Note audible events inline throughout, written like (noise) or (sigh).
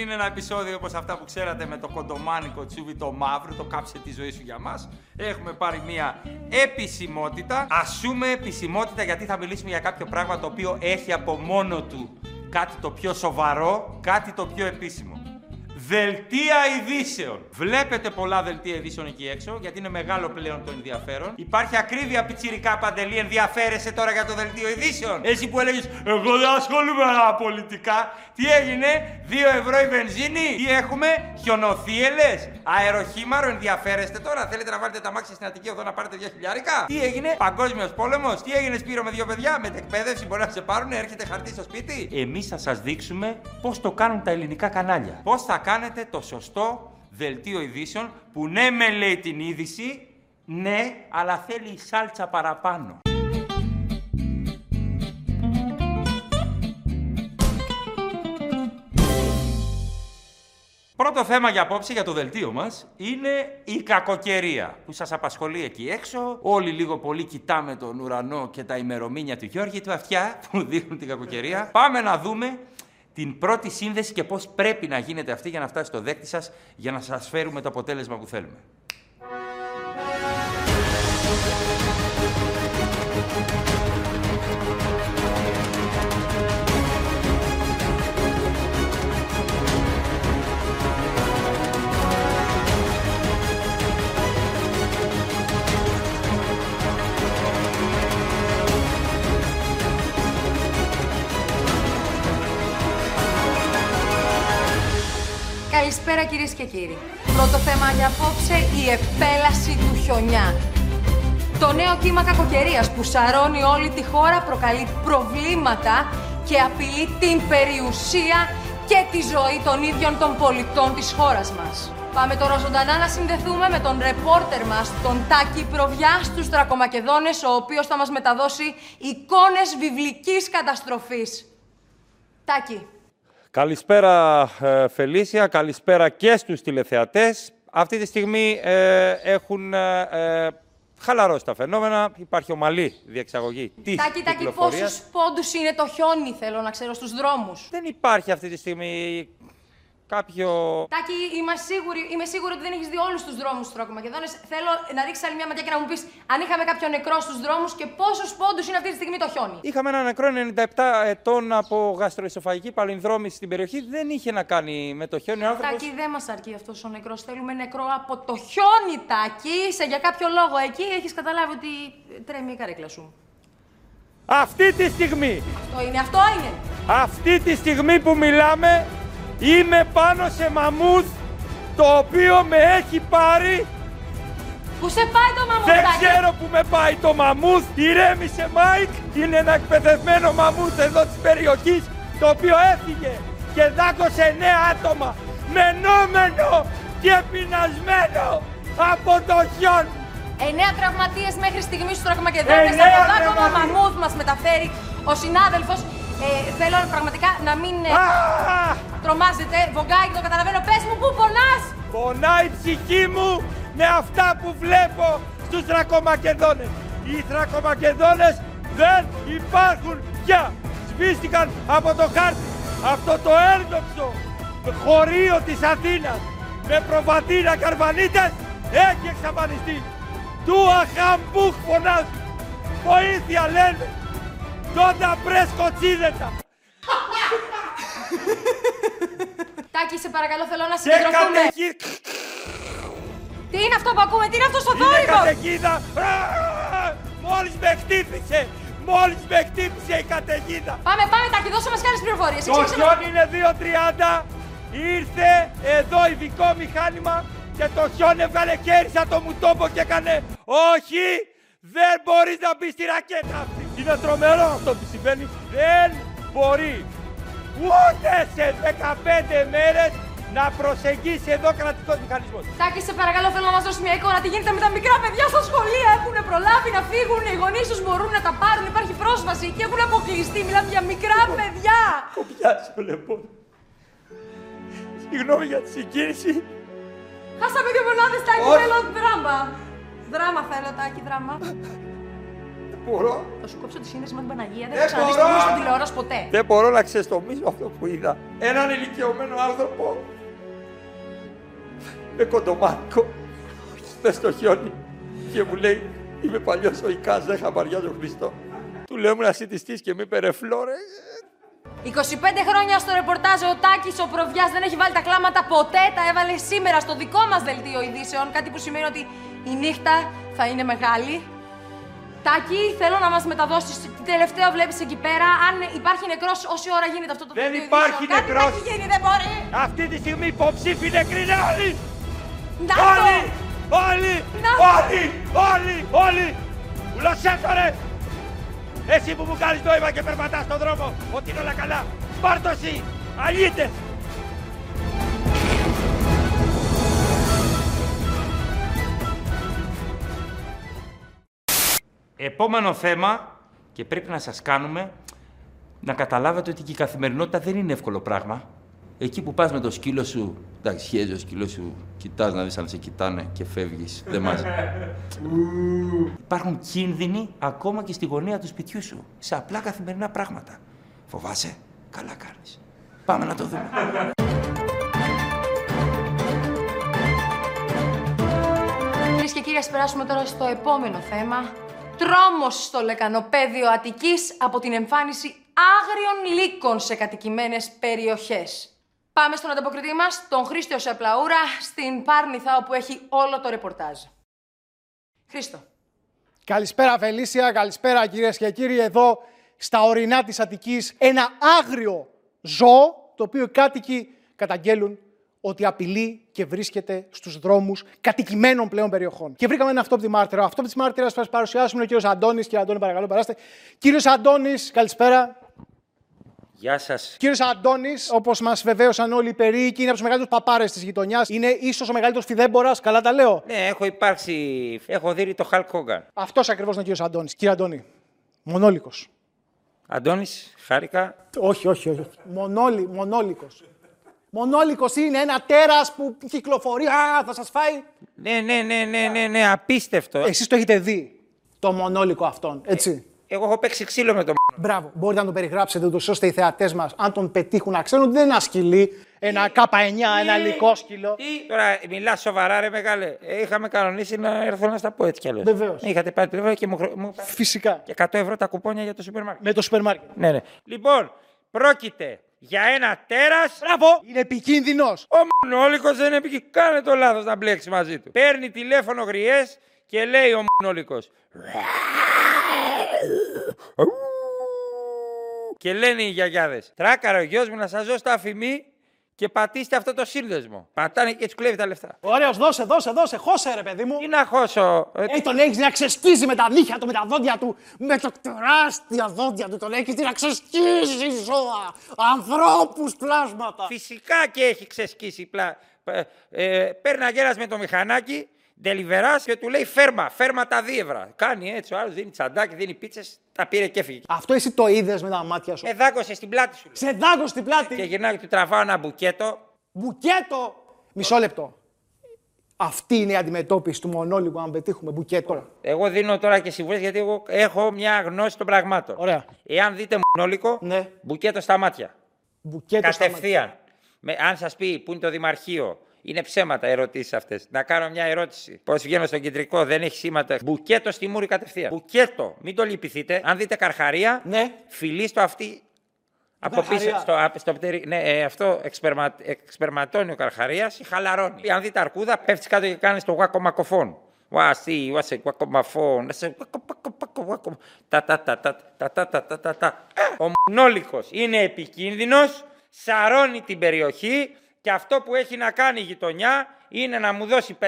είναι ένα επεισόδιο όπως αυτά που ξέρατε με το κοντομάνικο τσούβι το μαύρο, το κάψε τη ζωή σου για μας. Έχουμε πάρει μια επισημότητα. Ασούμε επισημότητα γιατί θα μιλήσουμε για κάποιο πράγμα το οποίο έχει από μόνο του κάτι το πιο σοβαρό, κάτι το πιο επίσημο. Δελτία ειδήσεων. Βλέπετε πολλά δελτία ειδήσεων εκεί έξω, γιατί είναι μεγάλο πλέον το ενδιαφέρον. Υπάρχει ακρίβεια πιτσιρικά παντελή. Ενδιαφέρεσαι τώρα για το δελτίο ειδήσεων. Εσύ που έλεγες, Εγώ δεν ασχολούμαι με πολιτικά. Τι έγινε, 2 ευρώ η βενζίνη. Τι έχουμε, χιονοθύελες. Αεροχήμαρο, ενδιαφέρεστε τώρα. Θέλετε να βάλετε τα μάξια στην Αττική εδώ να πάρετε 2 χιλιάρικα. Τι έγινε, Παγκόσμιος πόλεμος. Τι έγινε, Σπύρο με δύο παιδιά. Με εκπαίδευση μπορεί να σε πάρουν, έρχεται χαρτί στο σπίτι. Εμείς θα σας δείξουμε πώς το κάνουν τα ελληνικά κανάλια. Πώς θα κάνετε το σωστό δελτίο ειδήσεων που ναι με λέει την είδηση, ναι, αλλά θέλει σάλτσα παραπάνω. Πρώτο θέμα για απόψε για το δελτίο μας είναι η κακοκαιρία που σας απασχολεί εκεί έξω. Όλοι λίγο πολύ κοιτάμε τον ουρανό και τα ημερομήνια του Γιώργη του αυτιά που δείχνουν την κακοκαιρία. Πάμε να δούμε την πρώτη σύνδεση και πώς πρέπει να γίνεται αυτή για να φτάσει στο δέκτη σας για να σας φέρουμε το αποτέλεσμα που θέλουμε. Καλησπέρα κυρίες και κύριοι. Πρώτο θέμα για απόψε, η επέλαση του χιονιά. Το νέο κύμα κακοκαιρίας που σαρώνει όλη τη χώρα προκαλεί προβλήματα και απειλεί την περιουσία και τη ζωή των ίδιων των πολιτών της χώρας μας. Πάμε τώρα ζωντανά να συνδεθούμε με τον ρεπόρτερ μας, τον Τάκη Προβιά στους Τρακομακεδόνες, ο οποίος θα μας μεταδώσει εικόνες βιβλικής καταστροφής. Τάκη. Καλησπέρα ε, Φελίσια, καλησπέρα και στους τηλεθεατές. Αυτή τη στιγμή ε, έχουν ε, ε, χαλαρώσει τα φαινόμενα, υπάρχει ομαλή διεξαγωγή της Τάκη, Τάκη, κυκλοφορίας. πόσους πόντους είναι το χιόνι, θέλω να ξέρω, στους δρόμους. Δεν υπάρχει αυτή τη στιγμή κάποιο... Τάκη, είμαι σίγουρη, είμαι σίγουρη ότι δεν έχεις δει όλους τους δρόμους του Τρακομακεδόνε. Θέλω να ρίξεις άλλη μια ματιά και να μου πεις αν είχαμε κάποιο νεκρό στους δρόμους και πόσους πόντους είναι αυτή τη στιγμή το χιόνι. Είχαμε ένα νεκρό 97 ετών από γαστροεσοφαγική παλινδρόμηση στην περιοχή. Δεν είχε να κάνει με το χιόνι. Ο άνθρωπος... Τάκη, δεν μας αρκεί αυτός ο νεκρός. Θέλουμε νεκρό από το χιόνι, Τάκη. Είσαι για κάποιο λόγο εκεί, έχεις καταλάβει ότι τρέμει η καρέκλα σου. Αυτή τη στιγμή, Αυτό είναι, αυτό είναι. αυτή τη στιγμή που μιλάμε, είμαι πάνω σε μαμούθ το οποίο με έχει πάρει Πού σε πάει το Δεν μαμουδάκι. ξέρω που με πάει το μαμούθ. Ηρέμησε Μάικ. Είναι ένα εκπαιδευμένο μαμούθ εδώ της περιοχής το οποίο έφυγε και δάκωσε νέα άτομα μενόμενο και πεινασμένο από το χιόνι. Εννέα τραυματίες μέχρι στιγμής στου Τρακομακεδόνε. Εννέα Από το δάκωμα τραυματίες. μαμούθ μας μεταφέρει ο συνάδελφος. Ε, θέλω πραγματικά να μην ε, Α! Τρομάζετε. Βογκάκι, το καταλαβαίνω. Πες μου, πού πονάς! Πονάει η ψυχή μου με αυτά που βλέπω στους Θρακομακεδόνες. Οι Θρακομακεδόνες δεν υπάρχουν πια. Σβήστηκαν από το χάρτη. Αυτό το ένδοξο χωρίο της Αθήνας με προβατήρα καρβανίτες έχει εξαφανιστεί. Του αχαμπούχ φωνάζουν. Βοήθεια λένε. Τότε πρες κοτσίδετα. Τάκη, σε παρακαλώ, θέλω να Και συγκεντρωθούμε. καταιγίδα. Τι είναι αυτό που ακούμε, τι είναι αυτός ο Είναι θόρυβος! καταιγίδα! Α, Μόλις με χτύπησε! Μόλις με χτύπησε η καταιγίδα! Πάμε, πάμε, Τάκη, δώσε μας κάποιε πληροφορίες. Το χιόνι είναι 2.30. Ήρθε εδώ ειδικό μηχάνημα και το χιόνι έβγαλε χέρι σαν το μουτόπο και έκανε Όχι! Δεν μπορείς να μπεις στη ρακέτα αυτή! Είναι τρομερό αυτό που συμβαίνει. Δεν μπορεί ούτε σε 15 μέρες να προσεγγίσει εδώ κρατικός μηχανισμός. Τάκη, σε παρακαλώ, θέλω να μας δώσει μια εικόνα. Τι γίνεται με τα μικρά παιδιά στα σχολεία; Έχουν προλάβει να φύγουν, οι γονείς τους μπορούν να τα πάρουν, υπάρχει πρόσβαση και έχουν αποκλειστεί. Μιλάμε για μικρά παιδιά. Έχω πιάσει ο λεπών. Συγγνώμη για τη συγκίνηση. Χάσαμε δύο μονάδες, Τάκη, Όχι. θέλω δράμα. Δράμα θέλω, Τάκη, δράμα. Δεν μπορώ. Θα σου κόψω τη σύνδεση με την Παναγία. Δεν Δεν θα ξαναδείς μπορώ. το στην τηλεόραση ποτέ. Δεν μπορώ να ξεστομίσω αυτό που είδα. Έναν ηλικιωμένο άνθρωπο με κοντομάνικο μες στο χιόνι και μου λέει είμαι παλιός ο Ικάς, δεν χαμπαριάζω Χριστό. Του λέω ήμουν ασυτιστής και με είπε φλόρε. 25 χρόνια στο ρεπορτάζ ο Τάκης ο Προβιάς δεν έχει βάλει τα κλάματα ποτέ. Τα έβαλε σήμερα στο δικό μας δελτίο ειδήσεων. Κάτι που σημαίνει ότι η νύχτα θα είναι μεγάλη. Τάκη, θέλω να μας μεταδώσεις τι τελευταίο βλέπεις εκεί πέρα. Αν υπάρχει νεκρός, όση ώρα γίνεται αυτό το Δεν δελτίο υπάρχει ειδήσεων. νεκρός. Κάτι θα έχει γίνει, δεν μπορεί. Αυτή τη στιγμή υποψήφοι νεκροί είναι όλοι! Να το! Όλοι! Όλοι! Να- Όλοι! Όλοι! Όλοι! Ουλωσέτο ρε! Εσύ που μου κάνεις νόημα και περπατάς στον δρόμο ότι είναι όλα καλά! Πάρ' το εσύ! Αλίτες! Επόμενο θέμα και πρέπει να σας κάνουμε να καταλάβετε ότι και η καθημερινότητα δεν είναι εύκολο πράγμα. Εκεί που πας με το σκύλο σου, εντάξει, χέζει ο σκύλος σου, κοιτάς να δεις αν σε κοιτάνε και φεύγεις, δεν μας... (laughs) Υπάρχουν κίνδυνοι ακόμα και στη γωνία του σπιτιού σου, σε απλά καθημερινά πράγματα. Φοβάσαι, καλά κάνεις. Πάμε να το δούμε. Κυρίες και κύριοι, ας περάσουμε τώρα στο επόμενο θέμα. Τρόμος στο λεκανοπέδιο Αττικής από την εμφάνιση άγριων λύκων σε κατοικημένες περιοχές. Πάμε στον ανταποκριτή μας, τον Χρήστιο Σεπλαούρα, στην Πάρνηθα, όπου έχει όλο το ρεπορτάζ. Χρήστο. Καλησπέρα Φελίσια, καλησπέρα κυρίες και κύριοι. Εδώ στα ορεινά της Αττικής ένα άγριο ζώο το οποίο οι κάτοικοι καταγγέλουν ότι απειλεί και βρίσκεται στους δρόμους κατοικημένων πλέον περιοχών. Και βρήκαμε ένα αυτόπτη μάρτυρα. Ο αυτόπτης μάρτυρας που θα σας παρουσιάσουμε είναι ο κύριος Αντώνης. Κύριε Αντώνη, παρακαλώ, περάστε. Κύριος Αντώνης, καλησπέρα. Γεια σας. Κύριος Αντώνης, όπως μας βεβαίωσαν όλοι οι περίοικοι, είναι από τους μεγαλύτερους παπάρες της γειτονιάς. Είναι ίσως ο μεγαλύτερος φιδέμπορα. Καλά τα λέω. Ναι, έχω υπάρξει, έχω δει το Χαλκ Χόγκαν. Αυτός ακριβώς είναι ο κύριος Αντώνης. Κύριε Αντώνη, μονόλικος. Αντώνης, χάρηκα. Όχι, όχι, όχι. Μονόλι, μονόλικος. Μονόλικος είναι ένα τέρας που κυκλοφορεί. Α, θα σας φάει. Ναι, ναι, ναι, ναι, ναι, ναι, απίστευτο. Εσείς το έχετε δει, το μονόλικο αυτόν, έτσι; Εγώ έχω παίξει ξύλο με το Μπράβο. Μπορείτε να τον περιγράψετε, ούτως ώστε οι θεατές μας, αν τον πετύχουν, να ξέρουν ότι δεν είναι ένα σκυλί, ένα K9, ένα λικό σκυλό. Τι, τώρα μιλά σοβαρά, ρε μεγάλε. Ε, είχαμε κανονίσει να έρθω να στα πω έτσι κι αλλιώς. Βεβαίως. Είχατε πάρει τηλέφωνο και μου, χρω- μου Φυσικά. και 100 ευρώ τα κουπόνια για το σούπερ μάρκετ. Με το σούπερ μάρκετ. Ναι, ναι. Λοιπόν, πρόκειται για ένα τέρας. Μπράβο. Είναι επικίνδυνος. Ο Μονόλικο δεν επικεί. Κάνε το λάθος να μπλέξει μαζί του. Παίρνει τηλέφωνο γριές και λέει ο Μονόλικο. Και λένε οι γιαγιάδες, τράκαρα ο γιος μου να σας δώσει το αφημί και πατήστε αυτό το σύνδεσμο. Πατάνε και του κλέβει τα λεφτά. Ωραίος, δώσε, δώσε, δώσε. Χώσε, ρε παιδί μου. Τι να χώσω. ε, Ε, τον έχεις να ξεσκίζει με τα νύχια του, με τα δόντια του, με τα τεράστια δόντια του. Τον έχεις να ξεσκίζει ζώα, ανθρώπους, πλάσματα. Φυσικά και έχει ξεσκίσει πλά. Ε, ε, παίρνει ένα γέρας με το μηχανάκι, ντελιβεράς και του λέει φέρμα, φέρμα τα δίευρα. Κάνει έτσι, ο άλλος δίνει τσαντάκι, δίνει πίτσες, τα πήρε και έφυγε. Αυτό εσύ το είδες με τα μάτια σου. Ε, δάκωσε στην πλάτη σου. Σε δάγκω στην πλάτη. Και γυρνάει και του τραβάω ένα μπουκέτο. Μπουκέτο. Μισό λεπτό. Αυτή είναι η αντιμετώπιση του μονόλικου αν πετύχουμε μπουκέτο. Εγώ δίνω τώρα και συμβουλές γιατί εγώ έχω μια γνώση των πραγμάτων. Ωραία. Εάν δείτε μονόλικο, Ναι. μπουκέτο στα μάτια. Μπουκέτο στα μάτια. Κατευθείαν. Με, αν σας πει που είναι το Δημαρχείο, είναι ψέματα ερωτήσεις αυτές. Να κάνω μια ερώτηση. Πώ βγαίνω στον κεντρικό, δεν έχει σήματα. Μπουκέτο στη μούρη κατευθείαν. Μπουκέτο. Μην το λυπηθείτε. Αν δείτε καρχαρία, Ναι. φιλί στο αυτή. Από καρχαρία. πίσω, στο, απ- στο πτερί- ναι, ε, αυτό εξπερμα, εξπερματώνει ο καρχαρίας ή χαλαρώνει. Αν δείτε αρκούδα, πέφτεις κάτω και κάνεις το γουακομακοφόν. Βασί, βασί, γουακομαφόν. σε γουακομακο, γουακο- Τα τα τα τα τα τα τα τα τα τα. Ο μονόλικος είναι επικίνδυνος, σαρώνει την περιοχή και αυτό που έχει να κάνει η γειτονιά είναι να μου δώσει 500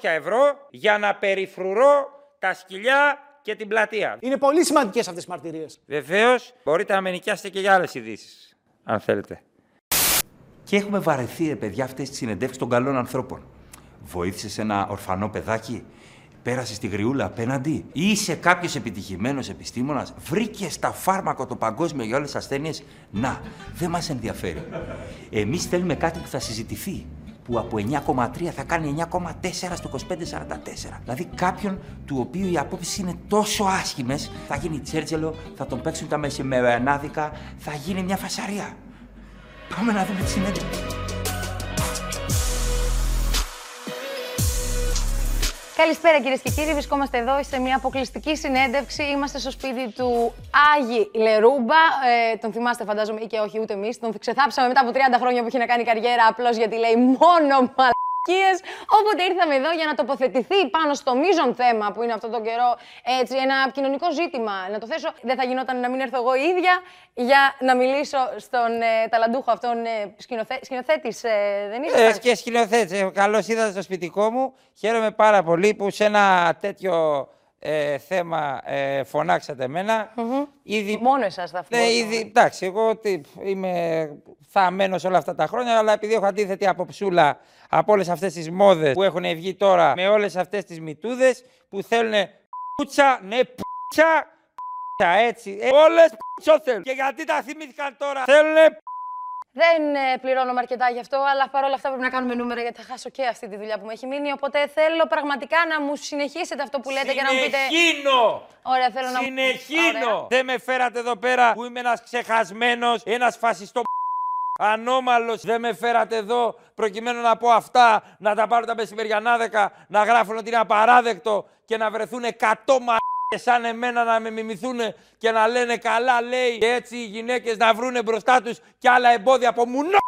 ευρώ για να περιφρουρώ τα σκυλιά και την πλατεία. Είναι πολύ σημαντικές αυτές τι μαρτυρίες. Βεβαίως, μπορείτε να με νοικιάσετε και για άλλες ειδήσεις. Αν θέλετε. Και έχουμε βαρεθεί, ρε παιδιά, αυτές τις συνεντεύξεις των καλών ανθρώπων. Βοήθησες ένα ορφανό παιδάκι, πέρασες στη γριούλα απέναντι, ή είσαι κάποιος επιτυχημένος επιστήμονας, βρήκες τα φάρμακο το παγκόσμιο για όλες τις ασθένειες; Να, δεν μας ενδιαφέρει. Εμείς θέλουμε κάτι που θα συζητηθεί. που από 9,3 θα κάνει 9,4 στο 25-44. Δηλαδή κάποιον του οποίου οι απόψεις είναι τόσο άσχημες, θα γίνει τσέρτζελο, θα τον παίξουν τα μεσημερινάδικα, θα γίνει μια φασαρία. Πάμε να δούμε τη συνέντευξη. Καλησπέρα κυρίες και κύριοι. Βρισκόμαστε εδώ σε μια αποκλειστική συνέντευξη. Είμαστε στο σπίτι του Άγι Λερούμπα. Ε, τον θυμάστε, φαντάζομαι, ή και όχι, ούτε εμείς. Τον ξεθάψαμε μετά από 30 χρόνια που είχε να κάνει καριέρα απλώς γιατί λέει μόνο Όποτε ήρθαμε εδώ για να τοποθετηθεί πάνω στο μείζον θέμα που είναι αυτόν τον καιρό έτσι, ένα κοινωνικό ζήτημα. Να το θέσω, δεν θα γινόταν να μην έρθω εγώ ίδια για να μιλήσω στον ε, ταλαντούχο αυτόν ε, σκηνοθέ, σκηνοθέτης. Ε, δεν είσαι. Ε, και σκηνοθέτης. Ε, Καλώς ήρθατε στο σπιτικό μου. Χαίρομαι πάρα πολύ που σε ένα τέτοιο ε, θέμα ε, φωνάξατε εμένα. Mm-hmm. Ήδη... Μόνο εσάς θα Ναι, ήδη, εντάξει, εγώ τι, είμαι θαμένο όλα αυτά τα χρόνια, αλλά επειδή έχω αντίθετη αποψούλα από όλες αυτές τις μόδες που έχουν βγει τώρα με όλες αυτές τις μυτούδε που θέλουν πούτσα, ναι, πούτσα, πούτσα, έτσι. Ε, όλες πούτσο θέλουν. Και γιατί τα θυμήθηκαν τώρα, θέλουν Δεν ε, πληρώνομαι αρκετά γι' αυτό, αλλά παρόλα αυτά πρέπει να κάνουμε νούμερα γιατί θα χάσω και αυτή τη δουλειά που μου έχει μείνει. Οπότε θέλω πραγματικά να μου συνεχίσετε αυτό που λέτε και να μου πείτε. Συνεχίνω! Ωραία, θέλω να μου Συνεχίνω! Ωραία. Δεν με φέρατε εδώ πέρα που είμαι ένας ξεχασμένος, ένας φασιστό Ανώμαλος δεν με φέρατε εδώ προκειμένου να πω αυτά, να τα πάρω τα μεσημεριανάδεκα, να γράφουν ότι είναι απαράδεκτο και να βρεθούν 100 μα σαν εμένα να με μιμηθούν και να λένε καλά λέει και έτσι οι γυναίκες να βρούνε μπροστά τους και άλλα εμπόδια από μουνό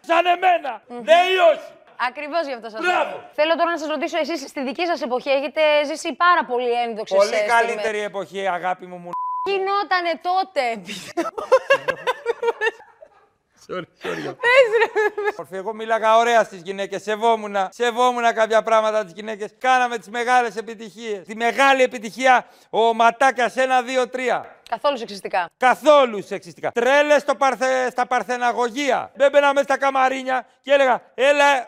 σαν εμένα. Ναι ή όχι. Ακριβώς γι' αυτό σας Μπράβο. λέω. Θέλω τώρα να σας ρωτήσω, εσείς στη δική σας εποχή έχετε ζήσει πάρα πολύ ένδοξες Πολύ καλύτερη εποχή αγάπη μου μου. Γινότανε τότε. (laughs) Sorry, sorry. Ορφή, εγώ μίλαγα ωραία στις γυναίκες. Σεβόμουν, σεβόμουν κάποια πράγματα τις γυναίκες. Κάναμε τις μεγάλες επιτυχίες. Τη μεγάλη επιτυχία ο Ματάκια 1, 2, 3. Καθόλου σεξιστικά. Καθόλου σεξιστικά. Τρέλε στο παρθε... στα παρθεναγωγεία. Μπαίναμε μέσα στα καμαρίνια και έλεγα Έλα,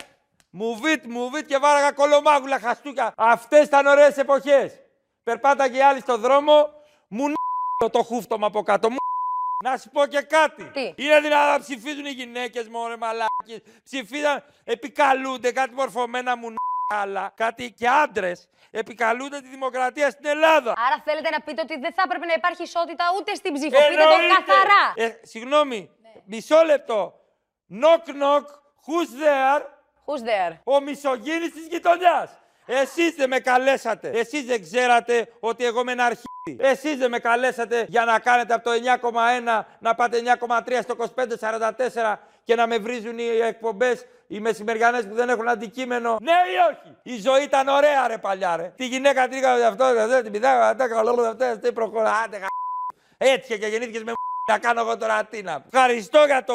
μουβίτ, μουβίτ και βάραγα κολομάγουλα χαστούκια. Αυτές ήταν ωραίες εποχές. Περπάταγε οι άλλοι στο δρόμο, μου το χούφτωμα από κάτω. Μου να σου πω και κάτι. Τι; Είναι δυνατόν να ψηφίζουν οι γυναίκες μόνο μαλάκι. Ψηφίζαν, επικαλούνται κάτι μορφωμένα μου άλλα, κάτι και άντρες επικαλούνται τη δημοκρατία στην Ελλάδα. Άρα θέλετε να πείτε ότι δεν θα έπρεπε να υπάρχει ισότητα ούτε στην ψήφο. Πείτε το Εννοείται. καθαρά. Ε, συγγνώμη, μισό λεπτό. Knock knock, who's there? Who's there? Ο μισογίνης της γειτονιάς. Εσείς δεν με καλέσατε. Εσείς δεν ξέρατε ότι εγώ είμαι ένα αρχίδι. Εσείς δεν με καλέσατε για να κάνετε από το 9,1 να πάτε 9,3 στο 25,44 και να με βρίζουν οι εκπομπές, οι μεσημεριανές που δεν έχουν αντικείμενο. Ναι ή όχι; Η ζωή ήταν ωραία ρε παλιά ρε. Τη γυναίκα την είχαμε αυτό, δεν την πηδάγα, αυτά καλό, αυτά, τι προχωρά, άντε, γα- Έτσι και γεννήθηκες με να κάνω εγώ τώρα τι να πω. Ευχαριστώ για το,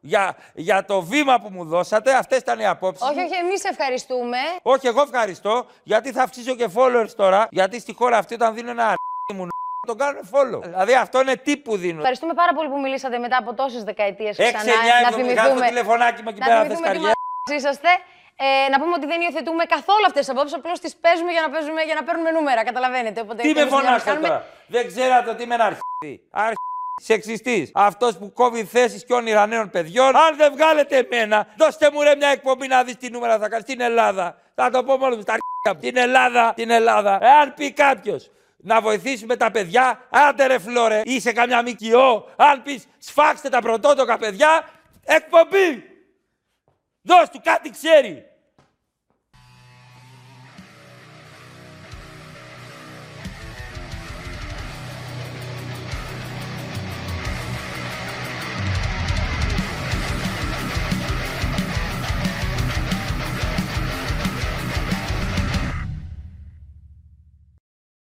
για, για το βήμα που μου δώσατε. Αυτές ήταν οι απόψεις. Όχι, μου. όχι, εμείς ευχαριστούμε. Όχι, εγώ ευχαριστώ, γιατί θα αυξήσω και followers τώρα. Γιατί στη χώρα αυτή όταν δίνω ένα αρ***η μου να τον κάνουν follow. Δηλαδή αυτό είναι τι που δίνω. Ευχαριστούμε πάρα πολύ που μιλήσατε μετά από τόσες δεκαετίες 6, 9, ξανά. 7, το τηλεφωνάκι μου εκεί να πέρα θυμηθούμε θες τι καριέρα. μαλάκες είσαστε. Ε, να πούμε ότι δεν υιοθετούμε καθόλου αυτές τις απόψεις, απλώς τις παίζουμε για να, παίζουμε, για να παίρνουμε νούμερα. Καταλαβαίνετε. Οπότε Τι και με εμείς τη δουλειά μας φωνάξατε κάνουμε. τώρα; Δεν ξέρατε ότι είμαι ένα αρχίδι. Αρχίδι. Σεξιστής. Αυτός που κόβει θέσεις και όνειρα νέων παιδιών. Αν δεν βγάλετε εμένα, δώστε μου ρε μια εκπομπή να δεις τι νούμερα θα κάνει στην Ελλάδα. Θα το πω μόνος μου στα αρχίδια μου. Την Ελλάδα, την Ελλάδα. Εάν πει κάποιος να βοηθήσουμε τα παιδιά, άντε ρε φλόρε, είσαι καμιά μικιό. Αν πεις σφάξτε τα πρωτότοκα παιδιά, εκπομπή. Δώσ' του κάτι ξέρει.